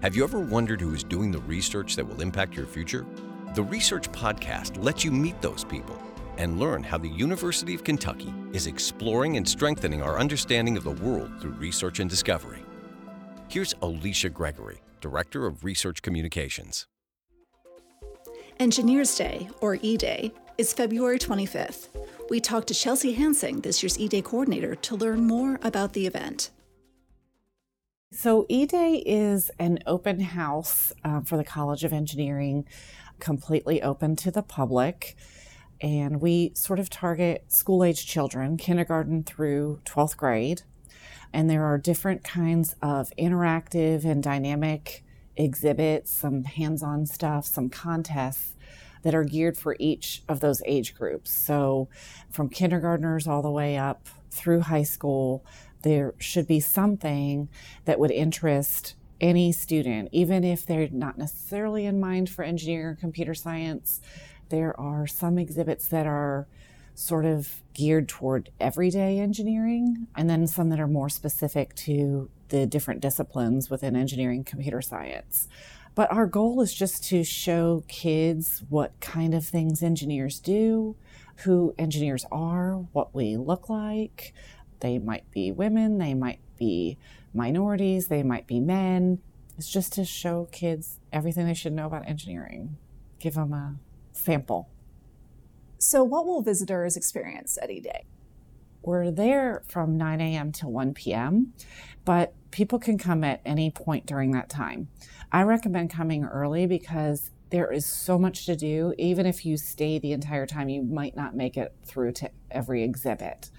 Have you ever wondered who is doing the research that will impact your future? The Research Podcast lets you meet those people and learn how the University of Kentucky is exploring and strengthening our understanding of the world through research and discovery. Here's Alicia Gregory, Director of Research Communications. Engineers Day, or E Day, is February 25th. We talked to Chelsea Hansing, this year's E Day coordinator, to learn more about the event. So, E Day is an open house uh, for the College of Engineering, completely open to the public. And we sort of target school age children, kindergarten through 12th grade. And there are different kinds of interactive and dynamic exhibits, some hands on stuff, some contests that are geared for each of those age groups. So, from kindergartners all the way up through high school, there should be something that would interest any student, even if they're not necessarily in mind for engineering or computer science. There are some exhibits that are sort of geared toward everyday engineering, and then some that are more specific to the different disciplines within engineering computer science. But our goal is just to show kids what kind of things engineers do, who engineers are, what we look like. They might be women, they might be minorities, they might be men. It's just to show kids everything they should know about engineering, give them a sample. So, what will visitors experience at E Day? We're there from 9 a.m. to 1 p.m., but people can come at any point during that time. I recommend coming early because there is so much to do. Even if you stay the entire time, you might not make it through to every exhibit.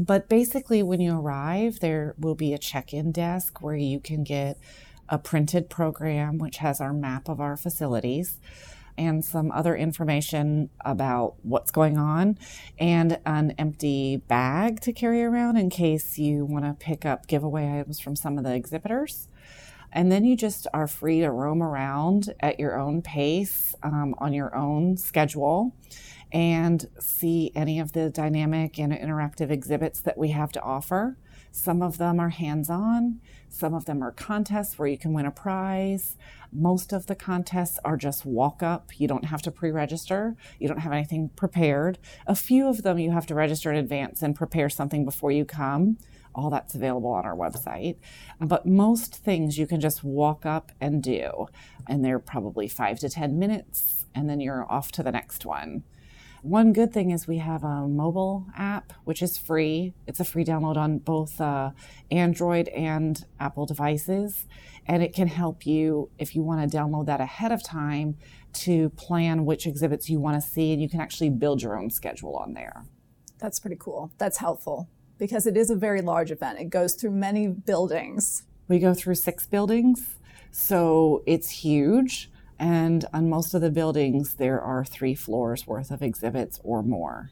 But basically, when you arrive, there will be a check in desk where you can get a printed program which has our map of our facilities and some other information about what's going on and an empty bag to carry around in case you want to pick up giveaway items from some of the exhibitors. And then you just are free to roam around at your own pace um, on your own schedule and see any of the dynamic and interactive exhibits that we have to offer. Some of them are hands on, some of them are contests where you can win a prize. Most of the contests are just walk up. You don't have to pre register, you don't have anything prepared. A few of them you have to register in advance and prepare something before you come. All that's available on our website. But most things you can just walk up and do. And they're probably five to 10 minutes, and then you're off to the next one. One good thing is we have a mobile app, which is free. It's a free download on both uh, Android and Apple devices. And it can help you if you want to download that ahead of time to plan which exhibits you want to see. And you can actually build your own schedule on there. That's pretty cool. That's helpful because it is a very large event. It goes through many buildings. We go through six buildings. So it's huge. And on most of the buildings, there are three floors worth of exhibits or more.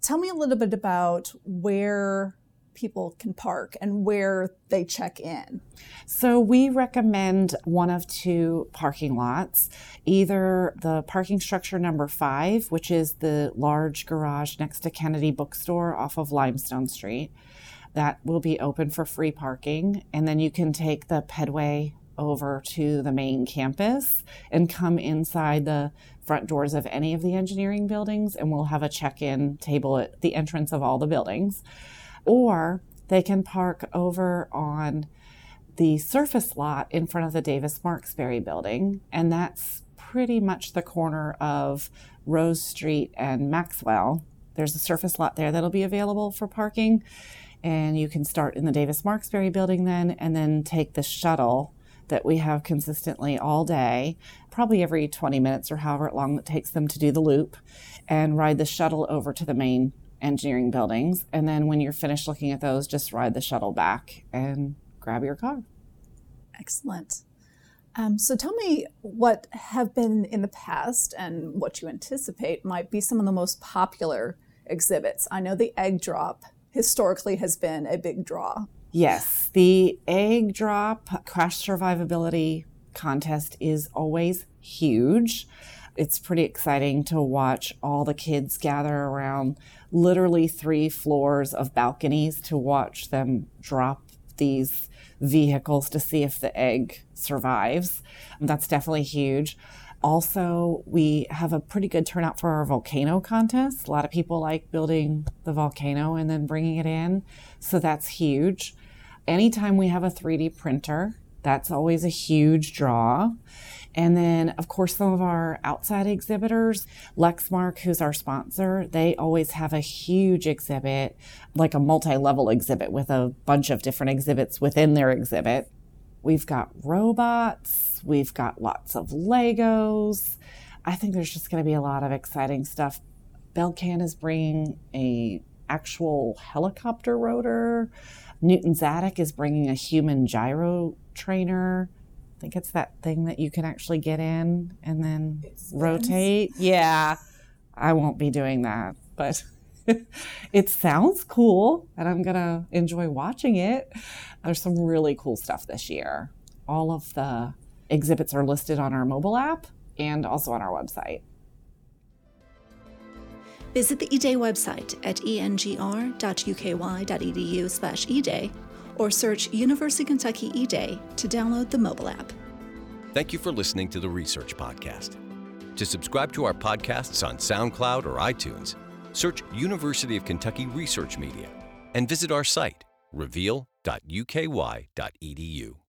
Tell me a little bit about where people can park and where they check in. So, we recommend one of two parking lots either the parking structure number five, which is the large garage next to Kennedy Bookstore off of Limestone Street. That will be open for free parking. And then you can take the pedway over to the main campus and come inside the front doors of any of the engineering buildings, and we'll have a check in table at the entrance of all the buildings. Or they can park over on the surface lot in front of the Davis Marksberry building, and that's pretty much the corner of Rose Street and Maxwell. There's a surface lot there that'll be available for parking, and you can start in the Davis Marksberry building then, and then take the shuttle that we have consistently all day, probably every 20 minutes or however long it takes them to do the loop, and ride the shuttle over to the main engineering buildings. And then when you're finished looking at those, just ride the shuttle back and grab your car. Excellent. Um, so tell me what have been in the past and what you anticipate might be some of the most popular exhibits. I know the egg drop historically has been a big draw. Yes, the egg drop crash survivability contest is always huge. It's pretty exciting to watch all the kids gather around literally three floors of balconies to watch them drop these vehicles to see if the egg survives. That's definitely huge. Also, we have a pretty good turnout for our volcano contest. A lot of people like building the volcano and then bringing it in. So that's huge. Anytime we have a 3D printer, that's always a huge draw. And then, of course, some of our outside exhibitors, Lexmark, who's our sponsor, they always have a huge exhibit, like a multi level exhibit with a bunch of different exhibits within their exhibit. We've got robots, we've got lots of Legos. I think there's just going to be a lot of exciting stuff. Belcan is bringing a actual helicopter rotor. Newton's Attic is bringing a human gyro trainer. I think it's that thing that you can actually get in and then rotate. Yeah, I won't be doing that, but it sounds cool and I'm going to enjoy watching it. There's some really cool stuff this year. All of the exhibits are listed on our mobile app and also on our website. Visit the eDay website at engr.uky.edu slash eday or search University of Kentucky eDay to download the mobile app. Thank you for listening to the Research Podcast. To subscribe to our podcasts on SoundCloud or iTunes, search University of Kentucky Research Media and visit our site, reveal.uky.edu.